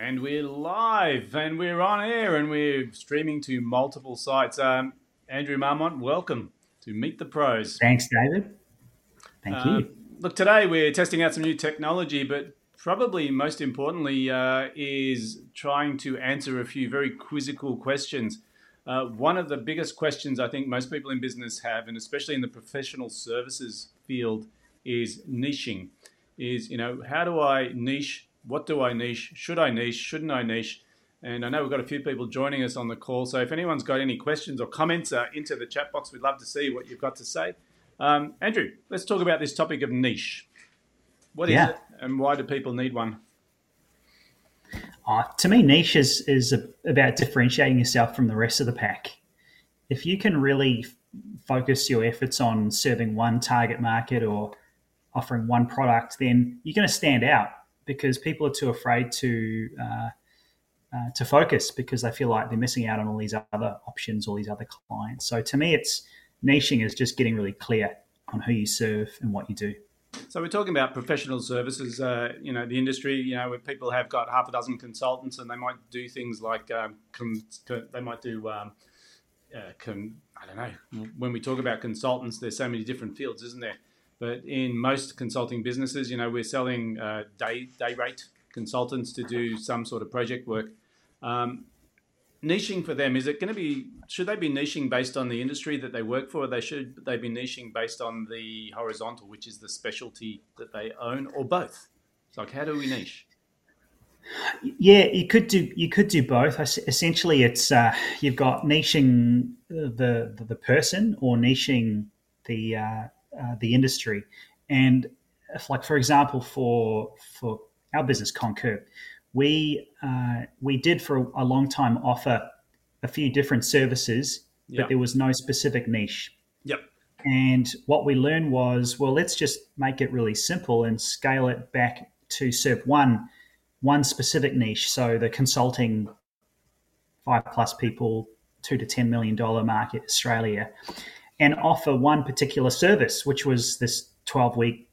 And we're live and we're on air and we're streaming to multiple sites. Um, Andrew Marmont, welcome to Meet the Pros. Thanks, David. Thank uh, you. Look, today we're testing out some new technology, but probably most importantly uh, is trying to answer a few very quizzical questions. Uh, one of the biggest questions I think most people in business have, and especially in the professional services field, is niching. Is you know how do I niche what do I niche? Should I niche? Shouldn't I niche? And I know we've got a few people joining us on the call. So if anyone's got any questions or comments uh, into the chat box, we'd love to see what you've got to say. Um, Andrew, let's talk about this topic of niche. What is yeah. it and why do people need one? Uh, to me, niche is, is a, about differentiating yourself from the rest of the pack. If you can really focus your efforts on serving one target market or offering one product, then you're going to stand out because people are too afraid to uh, uh, to focus because they feel like they're missing out on all these other options, all these other clients. So to me, it's niching is just getting really clear on who you serve and what you do. So we're talking about professional services. Uh, you know, the industry. You know, where people have got half a dozen consultants, and they might do things like um, they might do. Um, uh, I don't know. When we talk about consultants, there's so many different fields, isn't there? But in most consulting businesses, you know, we're selling uh, day day rate consultants to do some sort of project work. Um, niching for them is it going to be should they be niching based on the industry that they work for or they should they be niching based on the horizontal which is the specialty that they own or both? It's like how do we niche? Yeah you could do you could do both. Essentially it's uh, you've got niching the, the, the person or niching the uh, uh, the industry. And if, like for example, for for our business Concur, we uh, we did for a long time offer a few different services, yep. but there was no specific niche. Yep. And what we learned was, well, let's just make it really simple and scale it back to serve one one specific niche. So the consulting five plus people, two to ten million dollar market, Australia, and offer one particular service, which was this 12 week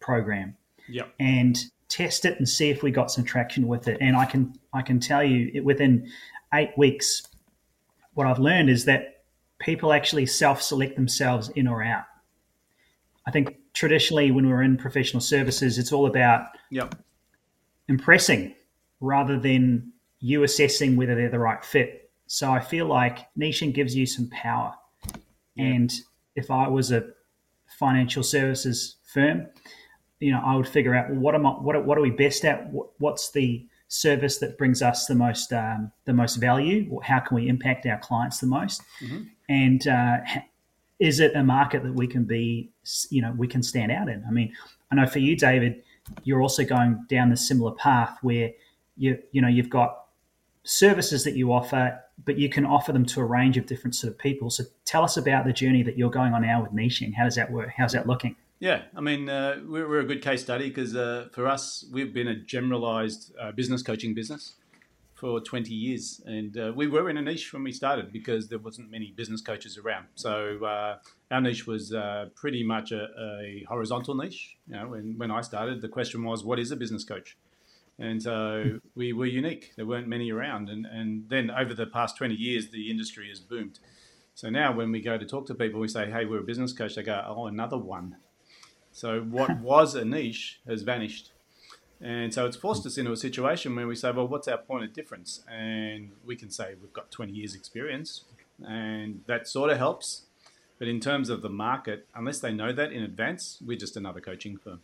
program. Yep. And test it and see if we got some traction with it. And I can I can tell you it, within eight weeks, what I've learned is that people actually self-select themselves in or out. I think traditionally when we're in professional services, it's all about yep. impressing rather than you assessing whether they're the right fit. So I feel like niching gives you some power. And if I was a financial services firm, you know, I would figure out well, what am I, what, what are we best at? What's the service that brings us the most um, the most value? Or how can we impact our clients the most? Mm-hmm. And uh, is it a market that we can be, you know, we can stand out in? I mean, I know for you, David, you're also going down the similar path where you you know you've got services that you offer but you can offer them to a range of different sort of people. So tell us about the journey that you're going on now with niching. How does that work? How's that looking? Yeah, I mean, uh, we're, we're, a good case study because uh, for us, we've been a generalized uh, business coaching business for 20 years. And uh, we were in a niche when we started because there wasn't many business coaches around. So uh, our niche was uh, pretty much a, a, horizontal niche. You know, when, when I started, the question was, what is a business coach? And so we were unique. There weren't many around. And, and then over the past 20 years, the industry has boomed. So now when we go to talk to people, we say, hey, we're a business coach. They go, oh, another one. So what was a niche has vanished. And so it's forced us into a situation where we say, well, what's our point of difference? And we can say we've got 20 years experience and that sort of helps. But in terms of the market, unless they know that in advance, we're just another coaching firm.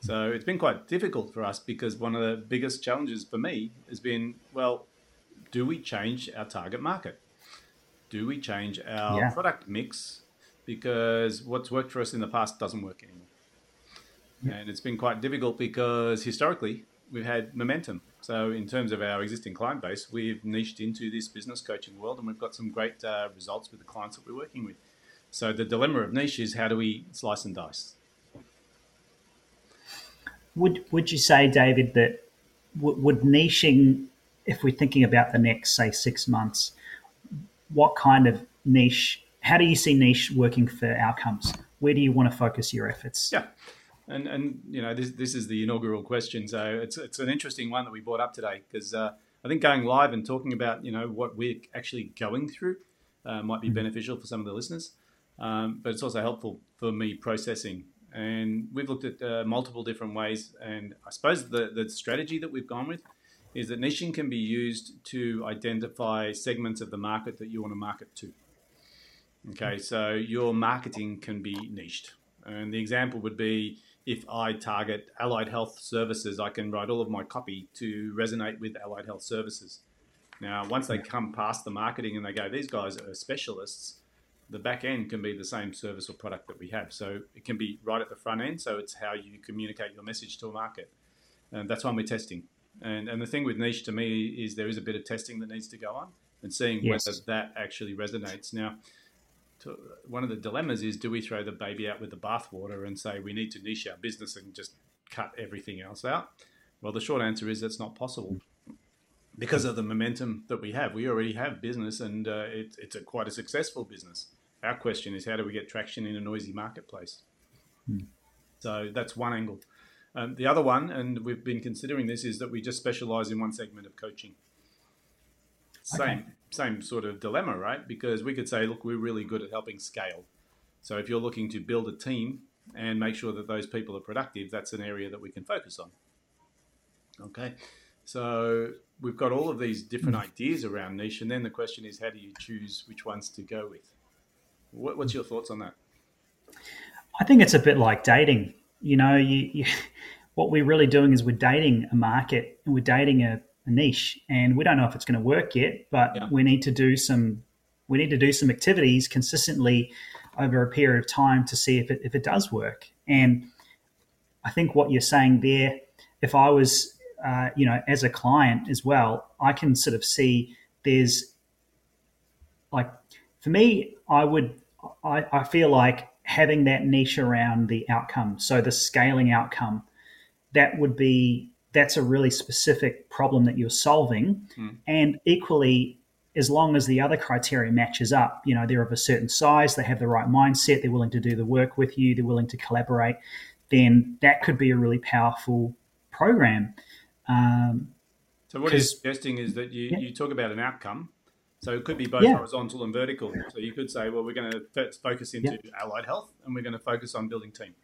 So it's been quite difficult for us because one of the biggest challenges for me has been well, do we change our target market? Do we change our yeah. product mix? Because what's worked for us in the past doesn't work anymore. Yeah. And it's been quite difficult because historically we've had momentum. So, in terms of our existing client base, we've niched into this business coaching world and we've got some great uh, results with the clients that we're working with. So, the dilemma of niche is how do we slice and dice? Would would you say, David, that w- would niching, if we're thinking about the next say six months, what kind of niche? How do you see niche working for outcomes? Where do you want to focus your efforts? Yeah. And and you know this this is the inaugural question, so it's it's an interesting one that we brought up today because uh, I think going live and talking about you know what we're actually going through uh, might be mm-hmm. beneficial for some of the listeners, um, but it's also helpful for me processing. And we've looked at uh, multiple different ways, and I suppose the the strategy that we've gone with is that niching can be used to identify segments of the market that you want to market to. Okay, so your marketing can be niched. And the example would be if I target allied health services, I can write all of my copy to resonate with allied health services. Now, once they come past the marketing and they go, these guys are specialists, the back end can be the same service or product that we have. So it can be right at the front end. So it's how you communicate your message to a market. And that's why we're testing. And, and the thing with niche to me is there is a bit of testing that needs to go on and seeing yes. whether that actually resonates. Now, to, one of the dilemmas is do we throw the baby out with the bathwater and say we need to niche our business and just cut everything else out? Well, the short answer is that's not possible because of the momentum that we have. We already have business and uh, it, it's a, quite a successful business. Our question is how do we get traction in a noisy marketplace? Hmm. So that's one angle. Um, the other one, and we've been considering this, is that we just specialize in one segment of coaching. Same, okay. same sort of dilemma, right? Because we could say, look, we're really good at helping scale. So if you're looking to build a team and make sure that those people are productive, that's an area that we can focus on. Okay, so we've got all of these different hmm. ideas around niche, and then the question is, how do you choose which ones to go with? What, what's your thoughts on that? I think it's a bit like dating you know, you, you, what we're really doing is we're dating a market and we're dating a, a niche, and we don't know if it's going to work yet, but yeah. we need to do some we need to do some activities consistently over a period of time to see if it if it does work. And I think what you're saying there, if I was uh, you know as a client as well, I can sort of see there's like for me, I would I, I feel like having that niche around the outcome. So the scaling outcome, that would be that's a really specific problem that you're solving. Mm. And equally, as long as the other criteria matches up, you know, they're of a certain size, they have the right mindset, they're willing to do the work with you, they're willing to collaborate, then that could be a really powerful program. Um, so what you're suggesting is that you, yeah. you talk about an outcome so it could be both yeah. horizontal and vertical. So you could say, well, we're going to focus into yeah. allied health and we're going to focus on building team.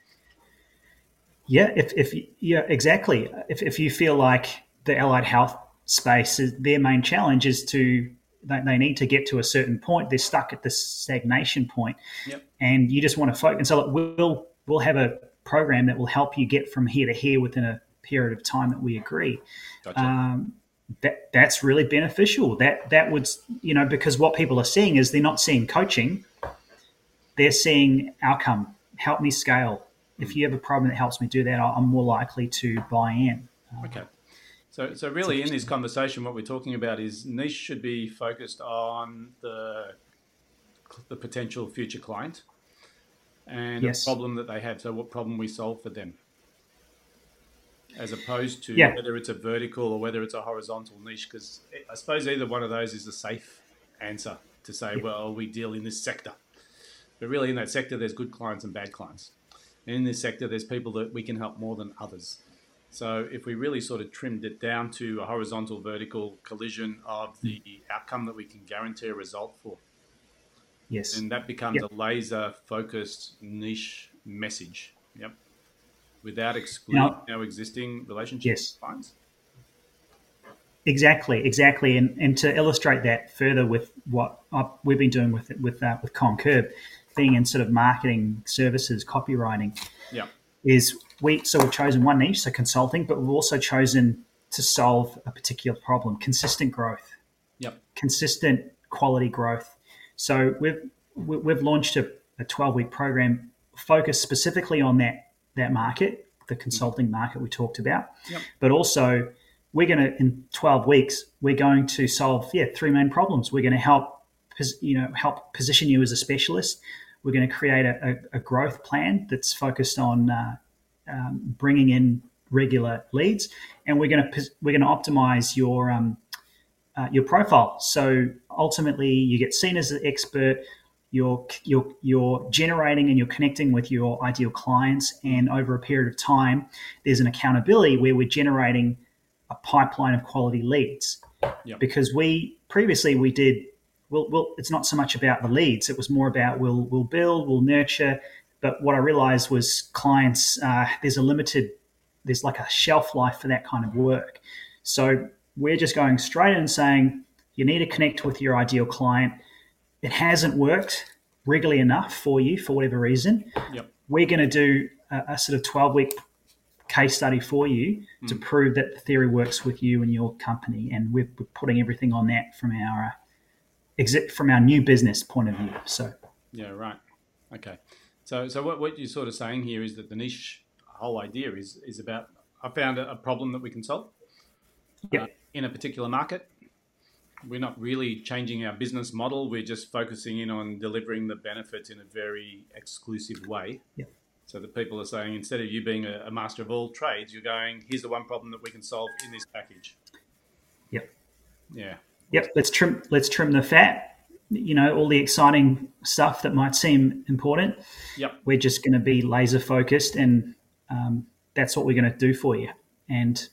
Yeah, if, if yeah, exactly. If, if you feel like the allied health space, their main challenge is to they, they need to get to a certain point. They're stuck at this stagnation point, yep. and you just want to focus. And so we'll we'll have a program that will help you get from here to here within a period of time that we agree. Gotcha. Um, that that's really beneficial. That that would you know because what people are seeing is they're not seeing coaching, they're seeing outcome. Help me scale. If you have a problem that helps me do that, I'm more likely to buy in. Um, okay. So, so really, in this conversation, what we're talking about is niche should be focused on the the potential future client and yes. the problem that they have. So, what problem we solve for them as opposed to yeah. whether it's a vertical or whether it's a horizontal niche. Because I suppose either one of those is a safe answer to say, yeah. well, we deal in this sector. But really, in that sector, there's good clients and bad clients. And in this sector, there's people that we can help more than others. So if we really sort of trimmed it down to a horizontal vertical collision of the outcome that we can guarantee a result for. Yes. And that becomes yep. a laser focused niche message. Yep without excluding now, our existing relationship yes. clients? Exactly, exactly, and and to illustrate that further with what I've, we've been doing with with uh, with Concurb, being in sort of marketing services, copywriting, yeah, is we so we've chosen one niche, so consulting, but we've also chosen to solve a particular problem, consistent growth, yep, consistent quality growth. So we've we've launched a, a twelve week program focused specifically on that that market, the consulting market we talked about. Yep. But also, we're going to in 12 weeks we're going to solve yeah three main problems. We're going to help you know help position you as a specialist. We're going to create a, a, a growth plan that's focused on uh, um, bringing in regular leads, and we're going to we're going to optimize your um, uh, your profile. So ultimately, you get seen as an expert you're you're you're generating and you're connecting with your ideal clients and over a period of time there's an accountability where we're generating a pipeline of quality leads. Yep. because we previously we did well, well it's not so much about the leads it was more about we'll we'll build we'll nurture. But what i realized was clients uh, there's a limited there's like a shelf life for that kind of work. So we're just going straight in and saying you need to connect with your ideal client it hasn't worked regularly enough for you for whatever reason Yep. we're going to do a, a sort of 12 week case study for you to prove that the theory works with you and your company and we're, we're putting everything on that from our uh, exit from our new business point of view so Yeah, right. Okay. So, so what, what you're sort of saying here is that the niche whole idea is is about I found a, a problem that we can solve Yep. uh, in a particular market. We're not really changing our business model. We're just focusing in on delivering the benefits in a very exclusive way. Yep. So the people are saying instead of you being a, a master of all trades, you're going, here's the one problem that we can solve in this package. Yep. Yeah. Yep, let's trim let's trim the fat. You know, all the exciting stuff that might seem important. Yep. We're just going to be laser focused, and um, that's what we're going to do for you. And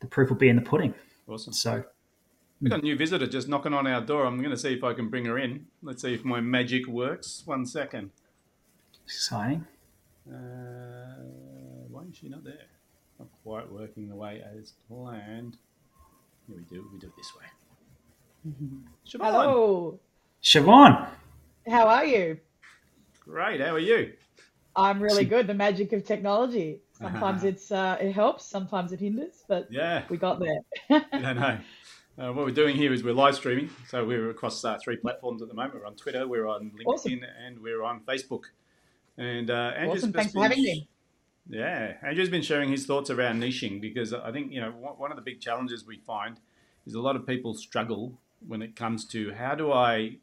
the proof will be in the pudding. Awesome. So, We've got a new visitor just knocking on our door. I'm going to see if I can bring her in. Let's see if my magic works. One second. exciting. Uh, why is she not there? Not quite working the way as planned. Here we do. We do it this way. Siobhan, Hello. Siobhan, How are you? great. How are you? I'm really good. The magic of technology. Sometimes it's uh, it helps, sometimes it hinders, but Yeah. we got there. I know. Uh, what we're doing here is we're live streaming. So we're across uh, three platforms at the moment. We're on Twitter, we're on LinkedIn, Awesome. and we're on Facebook. And uh, Andrew's awesome. Thanks for having me. Yeah, Andrew's been sharing his thoughts around niching because I think you know one one of the big challenges we find is a lot of people struggle when it comes to how do I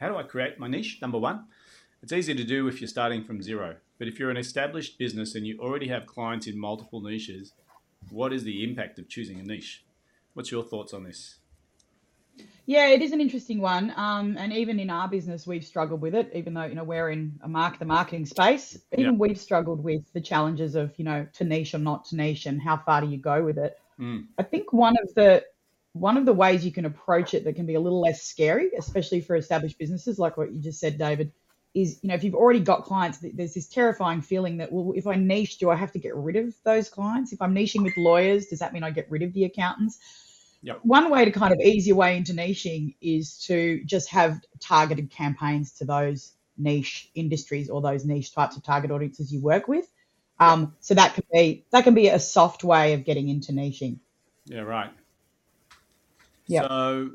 how do I create my niche? Number one, it's easy to do if you're starting from zero, but if you're an established business and you already have clients in multiple niches, what is the impact of choosing a niche? What's your thoughts on this? Yeah, it is an interesting one. Um, and even in our business, we've struggled with it, even though, you know, we're in a mark, the marketing space. Even Yeah. we've struggled with the challenges of, you know, to niche or not to niche and how far do you go with it. Mm. I think one of the one of the ways you can approach it that can be a little less scary, especially for established businesses, like what you just said, David, is you know if you've already got clients, there's this terrifying feeling that well, if I niche, do I have to get rid of those clients? If I'm niching with lawyers, does that mean I get rid of the accountants? Yep. One way to kind of ease your way into niching is to just have targeted campaigns to those niche industries or those niche types of target audiences you work with. Um, so that can be that can be a soft way of getting into niching. Yeah, right. Yeah. So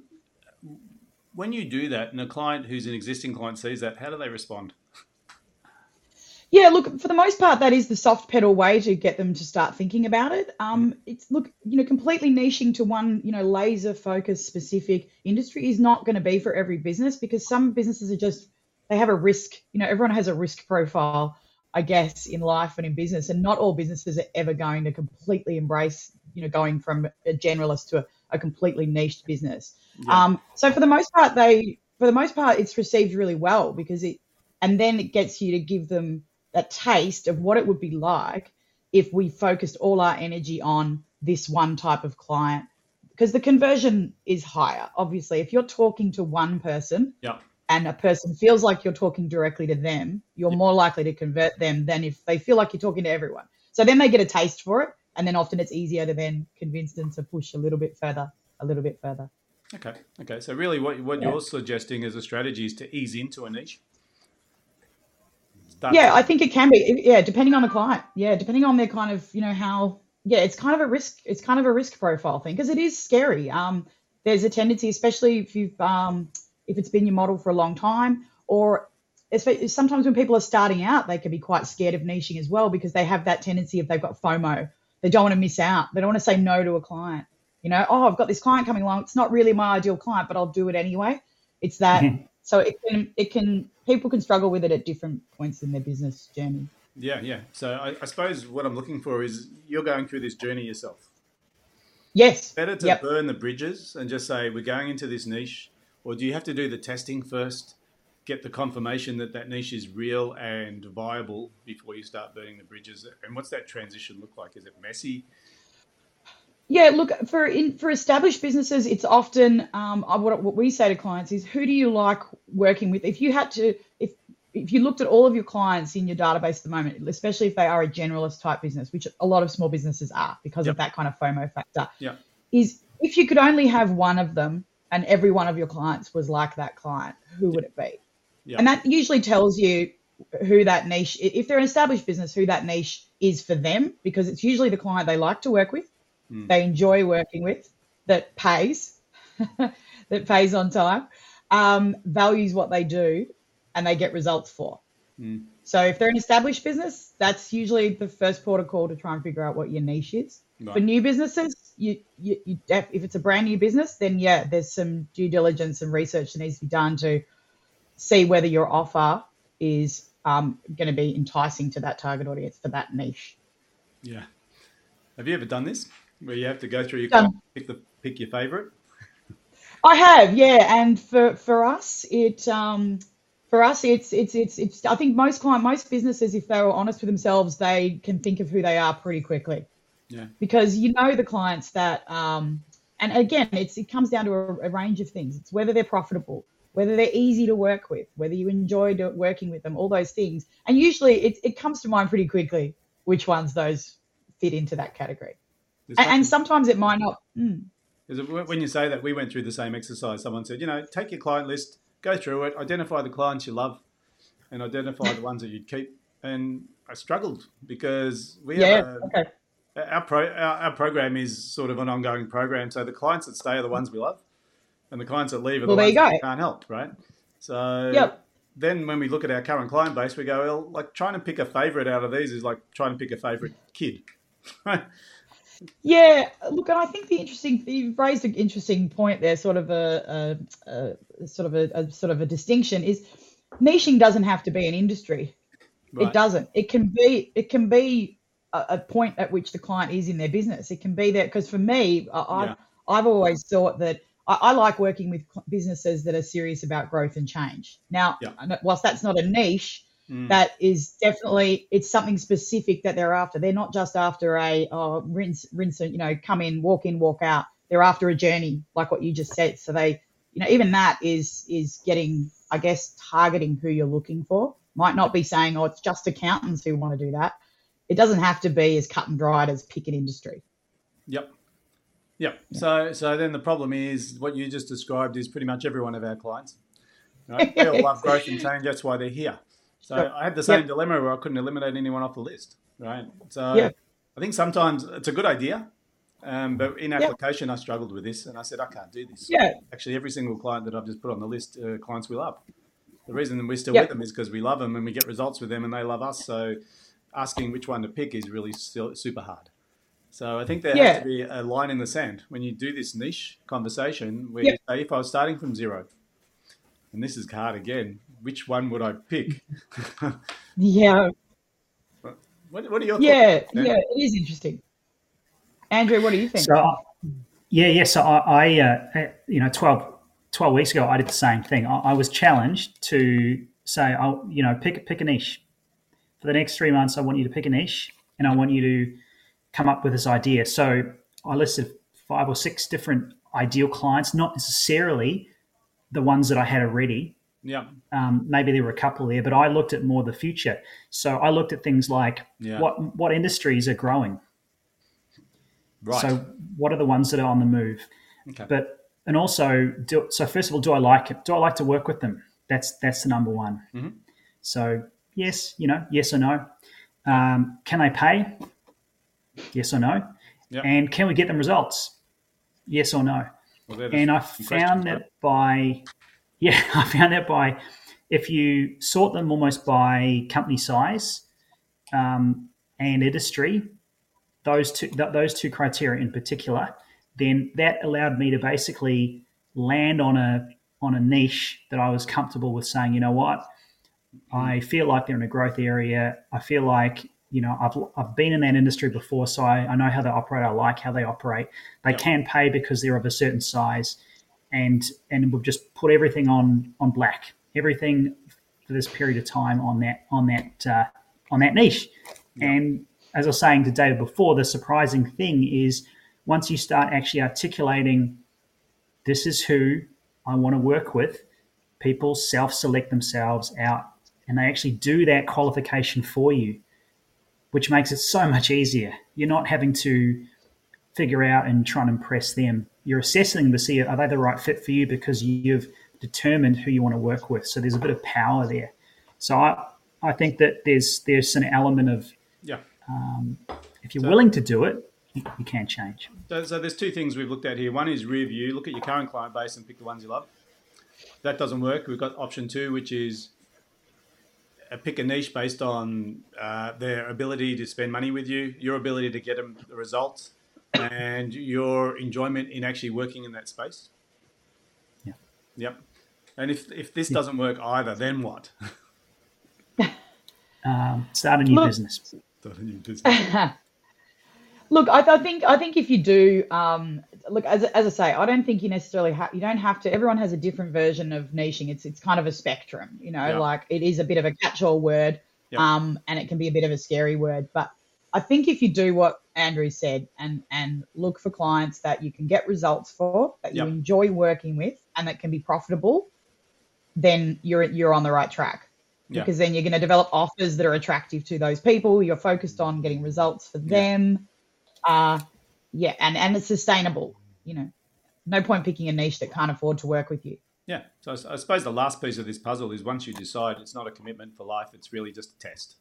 when you do that and a client who's an existing client sees that, how do they respond? Yeah, look, for the most part, that is the soft pedal way to get them to start thinking about it. Um, it's look, you know, completely niching to one, you know, laser focused specific industry is not going to be for every business because some businesses are just they have a risk. You know, everyone has a risk profile, I guess, in life and in business, and not all businesses are ever going to completely embrace, you know, going from a generalist to a, a completely niched business. Yeah. Um, so for the most part, they for the most part, it's received really well because it, and then it gets you to give them a taste of what it would be like if we focused all our energy on this one type of client. Because the conversion is higher obviously. If you're talking to one person Yeah. and a person feels like you're talking directly to them you're more likely to convert them than if they feel like you're talking to everyone. So then they get a taste for it and then often it's easier to then convince them to push a little bit further a little bit further Okay. Okay. So really, what what Yeah. you're suggesting as a strategy is to ease into a niche. Start Yeah, I think it can be. Yeah, depending on the client. Yeah, depending on their kind of, you know, how. Yeah, it's kind of a risk. It's kind of a risk profile thing because it is scary. Um, there's a tendency, especially if you've, um, if it's been your model for a long time, or especially sometimes when people are starting out, they can be quite scared of niching as well because they have that tendency if they've got FOMO, they don't want to miss out. They don't want to say no to a client. You know, oh, I've got this client coming along. It's not really my ideal client, but I'll do it anyway. It's that. Mm-hmm. so it can, it can, people can struggle with it at different points in their business journey. Yeah, yeah. So I, I suppose what I'm looking for is you're going through this journey yourself. Yes. Better to Yep. burn the bridges and just say we're going into this niche, or do you have to do the testing first, get the confirmation that that niche is real and viable before you start burning the bridges? And what's that transition look like? Is it messy? Yeah, look for in, for established businesses, it's often um, what, what we say to clients is, who do you like working with? If you had to, if if you looked at all of your clients in your database at the moment, especially if they are a generalist type business, which a lot of small businesses are because Yep. of that kind of FOMO factor, Yeah. is if you could only have one of them and every one of your clients was like that client, who would it be? Yeah. And that usually tells you who that niche, if they're an established business, who that niche is for them, because it's usually the client they like to work with, Mm. they enjoy working with, that pays, that pays on time, um, values what they do, and they get results for. Mm. So if they're an established business, that's usually the first port of call to try and figure out what your niche is. For new businesses, you, you, you if it's a brand new business, then yeah, there's some due diligence and research that needs to be done to see whether your offer is um, going to be enticing to that target audience for that niche. Yeah. Have you ever done this where you have to go through your client, pick the pick your favorite? I have, yeah, and for for us, it um, for us, it's it's it's it's. I think most client, most businesses, if they were honest with themselves, they can think of who they are pretty quickly. Yeah. because you know the clients that um, and again it's it comes down to a, a range of things it's whether they're profitable whether they're easy to work with whether you enjoy do, working with them all those things and usually it, it comes to mind pretty quickly which ones those fit into that category and, and sometimes it might not mm, when you say that, we went through the same exercise. Someone said, you know, take your client list, go through it, identify the clients you love, and identify the ones that you'd keep. And I struggled because we yeah okay our, pro, our, our program is sort of an ongoing program. So the clients that stay are the ones we love, and the clients that leave are the Well, ones that we can't help, right? So Yep. then when we look at our current client base, we go, well, like trying to pick a favorite out of these is like trying to pick a favorite kid, right? Yeah, look, and I think the interesting you've raised an interesting point there, sort of a, a, a sort of a, a sort of a distinction is niching doesn't have to be an industry. Right. It doesn't. It can be. It can be a, point at which the client is in their business. It can be that because for me, I, I've Yeah. I've always thought that I, I like working with businesses that are serious about growth and change. Now, Yeah. Whilst that's not a niche, Mm. that is definitely it's something specific that they're after. They're not just after a oh, rinse, rinse, and you know, come in, walk in, walk out. They're after a journey, like what you just said. So they, you know, even that is is getting, I guess, targeting who you're looking for. Might not be saying, oh, it's just accountants who want to do that. It doesn't have to be as cut and dried as pick an industry. Yep. Yep. So so then the problem is what you just described is pretty much every one of our clients. Right? They all love growth and change. That's why they're here. So. I had the same dilemma where I couldn't eliminate anyone off the list. Right. So Yeah. I think sometimes it's a good idea, um, but in application I struggled with this, and I said I can't do this. Yeah, Actually, every single client that I've just put on the list, uh, clients we love. The reason we're still with them is because we love them and we get results with them, and they love us. So asking which one to pick is really still super hard. So I think there has to be a line in the sand when you do this niche conversation where you say, if I was starting from zero, and this is hard again, which one would I pick? yeah, what, what are your yeah, thoughts? Dan? yeah. It is interesting. Andrew, what do you think? So, yeah, yeah. So I, I uh, you know, 12, 12 weeks ago, I did the same thing. I, I was challenged to say, I'll, you know, pick pick a niche for the next three months. I want you to pick a niche, and I want you to come up with this idea. So I listed five or six different ideal clients, not necessarily the ones that I had already, Yeah, um, maybe there were a couple there, but I looked at more the future. So I looked at things like Yeah. what what industries are growing. right. So what are the ones that are on the move? okay. But and also, do, so first of all, do I like it? Do I like to work with them? That's that's the number one. Mhm. So yes, you know, yes or no. Um, can they pay? Yes or no. Yep. And can we get them results? Yes or no Well, and I found right? that by yeah, I found that by if you sort them almost by company size um, and industry, those two th- those two criteria in particular, then that allowed me to basically land on a on a niche that I was comfortable with saying, you know what, I feel like they're in a growth area. I feel like you know I've I've been in that industry before, so I, I know how they operate. I like how they operate. They Yep. can pay because they're of a certain size, and and we've just put everything on on black. everything for this period of time on that on that uh, on that niche. And as I was saying to David before, the surprising thing is once you start actually articulating, this is who I want to work with, people self select themselves out and they actually do that qualification for you, which makes it so much easier. You're not having to figure out and try and impress them. You're assessing to see are they the right fit for you because you've determined who you want to work with. So there's a bit of power there. So I, I think that there's there's an element of yeah. Um, if you're so, willing to do it, you, you can change. So, so, there's two things we've looked at here. One is rear view. Look at your current client base and pick the ones you love. If that doesn't work. We've got option two, which is uh, pick a niche based on uh, their ability to spend money with you, your ability to get them the results, and your enjoyment in actually working in that space. Yeah. Yep. And if if this doesn't work either, then what? um, start a new Look, business. Start a new business. Look, I, I, think I think if you do, um, look as, as I say, I don't think you necessarily have. You don't have to. Everyone has a different version of niching. It's it's kind of a spectrum, you know. Yeah. Like it is a bit of a catch-all word, yeah. um, and it can be a bit of a scary word. But I think if you do what Andrew said and and look for clients that you can get results for, that you enjoy working with, and that can be profitable, then you're you're on the right track. Because then you're going to develop offers that are attractive to those people. You're focused on getting results for them uh, yeah, and and it's sustainable. You know, no point picking a niche that can't afford to work with you. Yeah, so I, I suppose the last piece of this puzzle is once you decide, it's not a commitment for life; it's really just a test.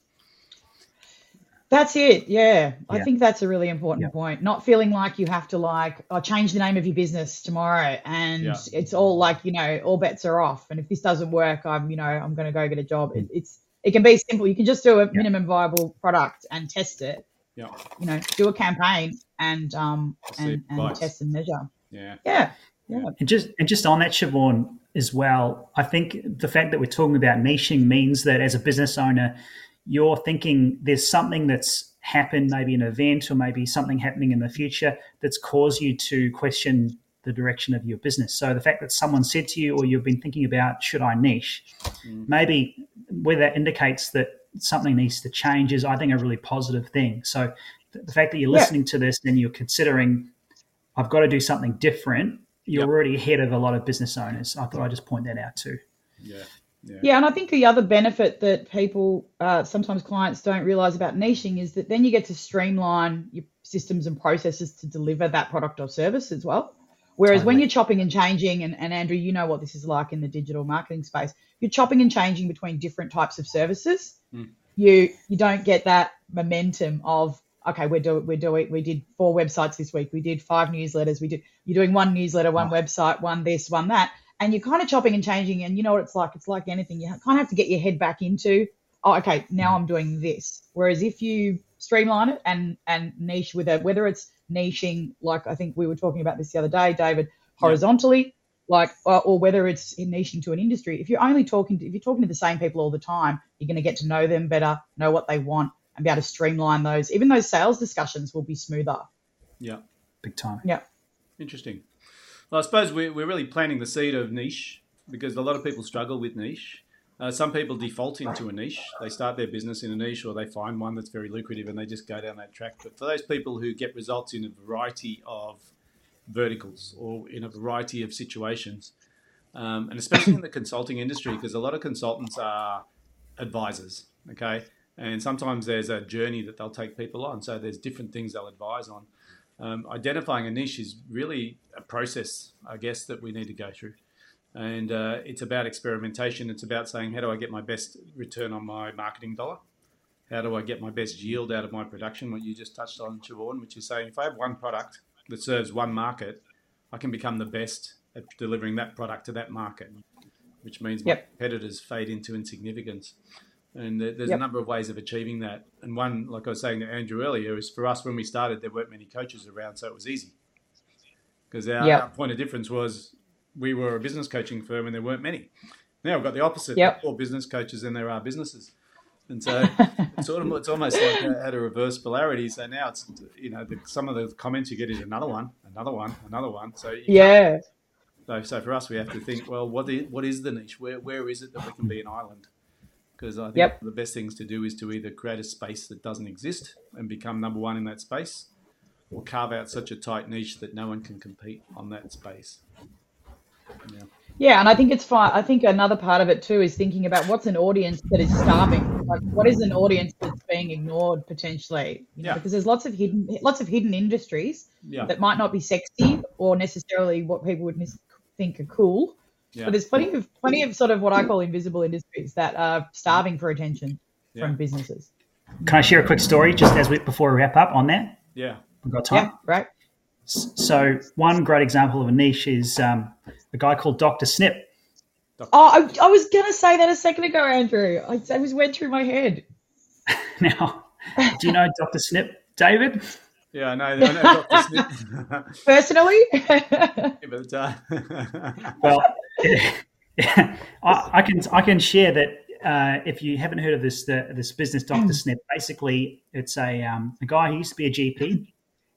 That's it. Yeah. I think that's a really important yeah. point. Not feeling like you have to like oh, change the name of your business tomorrow and yeah. it's all like, you know, all bets are off. And if this doesn't work, I'm, you know, I'm going to go get a job. It, it's, it can be simple. You can just do a minimum viable product and test it yeah. You know, do a campaign and um and, and test and measure. Yeah. Yeah. Yeah. And just and just on that, Siobhan, as well, I think the fact that we're talking about niching means that as a business owner, you're thinking there's something that's happened, maybe an event or maybe something happening in the future that's caused you to question the direction of your business. So the fact that someone said to you or you've been thinking about should I niche, mm. maybe where that indicates that something needs to change is, I think, a really positive thing. So the fact that you're listening yeah. to this and you're considering, I've got to do something different, you're yep. already ahead of a lot of business owners. I thought I'd just point that out too. Yeah. Yeah. yeah, and I think the other benefit that people, uh, sometimes clients don't realize about niching is that then you get to streamline your systems and processes to deliver that product or service as well. Whereas totally. when you're chopping and changing, and, and Andrew, you know what this is like in the digital marketing space, you're chopping and changing between different types of services. Mm. You you don't get that momentum of okay, we're doing we're doing we did four websites this week, we did five newsletters, we did you're doing one newsletter, one oh. website, one this, one that, and you're kind of chopping and changing, and you know what it's like. It's like anything. You kind of have to get your head back into. Oh, okay, now. I'm doing this. Whereas if you streamline it and and niche with it, whether it's niching, like I think we were talking about this the other day, David, horizontally, like, or, or, whether it's in niching to an industry. If you're only talking to, if you're talking to the same people all the time, you're going to get to know them better, know what they want, and be able to streamline those. Even those sales discussions will be smoother. Yeah, big time. Yeah, interesting. Well, I suppose we're, we're really planting the seed of niche because a lot of people struggle with niche. Uh, some people default into a niche. They start their business in a niche or they find one that's very lucrative and they just go down that track. But for those people who get results in a variety of verticals or in a variety of situations, um, and especially in the consulting industry, because a lot of consultants are advisors, okay? And sometimes there's a journey that they'll take people on. So there's different things they'll advise on. Um, identifying a niche is really a process, I guess, that we need to go through and uh, it's about experimentation. It's about saying, how do I get my best return on my marketing dollar? How do I get my best yield out of my production? What you just touched on, Siobhan, which is saying, if I have one product that serves one market, I can become the best at delivering that product to that market, which means my yep. competitors fade into insignificance. And there's yep. a number of ways of achieving that. And one, like I was saying to Andrew earlier, is for us when we started, there weren't many coaches around, so it was easy. Because our, yep. our point of difference was we were a business coaching firm and there weren't many. Now we've got the opposite. Yep. More business coaches than there are businesses. And so it's sort of it's almost like had a reverse polarity. So now it's you know the, some of the comments you get is another one, another one, another one. So yeah, So, so for us, we have to think, well, what is, what is the niche? Where, where is it that we can be an island? Because I think Yep. the best things to do is to either create a space that doesn't exist and become number one in that space, or carve out such a tight niche that no one can compete on that space. Yeah. Yeah, and I think it's fine. I think another part of it too is thinking about what's an audience that is starving. Like, what is an audience that's being ignored potentially? You know, Yeah. Because there's lots of hidden, lots of hidden industries Yeah. that might not be sexy or necessarily what people would think are cool. Yeah. But there's plenty of plenty of sort of what I call invisible industries that are starving for attention Yeah. from businesses. Can I share a quick story just as we before we wrap up on that? Yeah. We've got time. Yeah, right. So one great example of a niche is um, a guy called Dr. Snip. Oh, I, I was gonna say that a second ago, Andrew. I, I was went through my head. Now, do you know Dr. Snip, David? Yeah, I know, I know Dr. Smith. Personally, but, uh, Well, I, I can I can share that uh, if you haven't heard of this the, this business, Doctor Snip, basically it's a um, a guy who used to be a GP,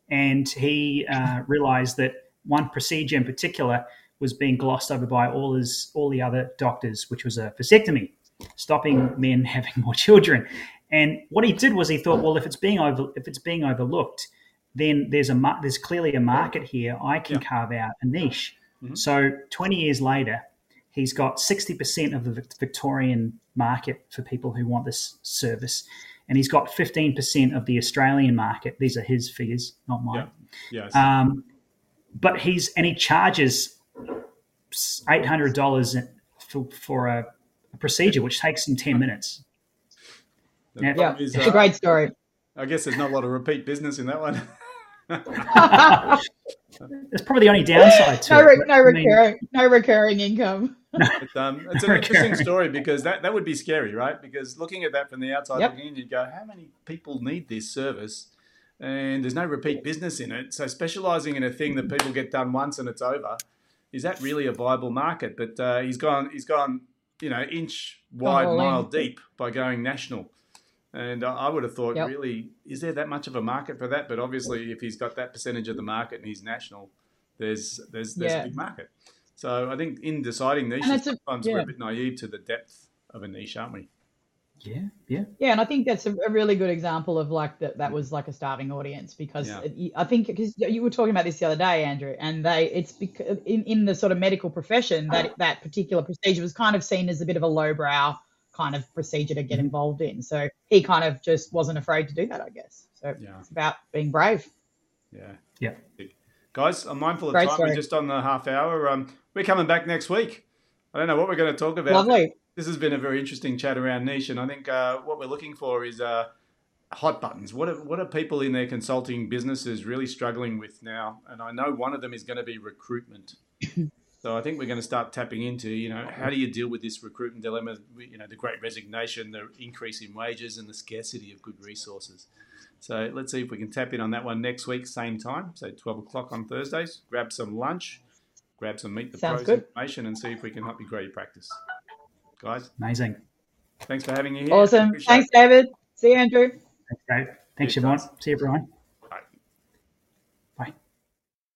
and he uh, realised that one procedure in particular was being glossed over by all his all the other doctors, which was a vasectomy, stopping men having more children. And what he did was he thought, well, if it's being over if it's being overlooked, then there's a there's clearly a market here. I can Yeah. carve out a niche. Mhm. So 20 years later, he's got 60% of the Victorian market for people who want this service, and he's got 15% of the Australian market. These are his figures, not mine. yes. Um, but he's and he charges eight hundred dollars for, for a, a procedure, which takes him ten minutes. The yeah. problem yeah, is, it's a uh, great story. I guess there's not a lot of repeat business in that one. That's probably the only downside to no, it. re- but, no I mean, recurring, no recurring income. But, um, it's an interesting story because that, that would be scary, right? Because looking at that from the outside Yep. looking in, you'd go, how many people need this service? And there's no repeat business in it. So specializing in a thing that people get done once and it's over, is that really a viable market? But uh, he's gone, he's gone, you know, inch wide, all mile deep by going national. And I I would have thought, Yep. really, is there that much of a market for that? But obviously, if he's got that percentage of the market and he's national, there's there's there's Yeah. a big market. So I think in deciding niches, it's a- sometimes we're a bit naive to the depth of a niche, aren't we? Yeah, yeah. Yeah, and I think that's a, a really good example of like that. That was like a starving audience because Yeah. it- I think because you were talking about this the other day, Andrew, and they it's because in, in the sort of medical profession that ah. that particular procedure was kind of seen as a bit of a lowbrow kind of procedure to get Mm-hmm. involved in. So he kind of just wasn't afraid to do that, I guess. So Yeah. it's about being brave. Yeah. Yeah. Guys, I'm mindful of Great time. story. We're just on the half hour. Um, we're coming back next week. I don't know what we're going to talk about. Lovely. This has been a very interesting chat around niche, and I think uh, what we're looking for is uh, hot buttons. What are, what are people in their consulting businesses really struggling with now? And I know one of them is going to be recruitment. so I think we're going to start tapping into, you know, how do you deal with this recruitment dilemma? You know, the great resignation, the increase in wages, and the scarcity of good resources. So let's see if we can tap in on that one next week, same time, so 12 o'clock on Thursdays. Grab some lunch, grab some Meet the Sounds Pros good. information, and see if we can help you grow your practice. Guys, Amazing. thanks for having me here. Awesome. Thanks, it. David. See you, Andrew. Thanks, great. Thanks, Cheers, everyone. See you, everyone.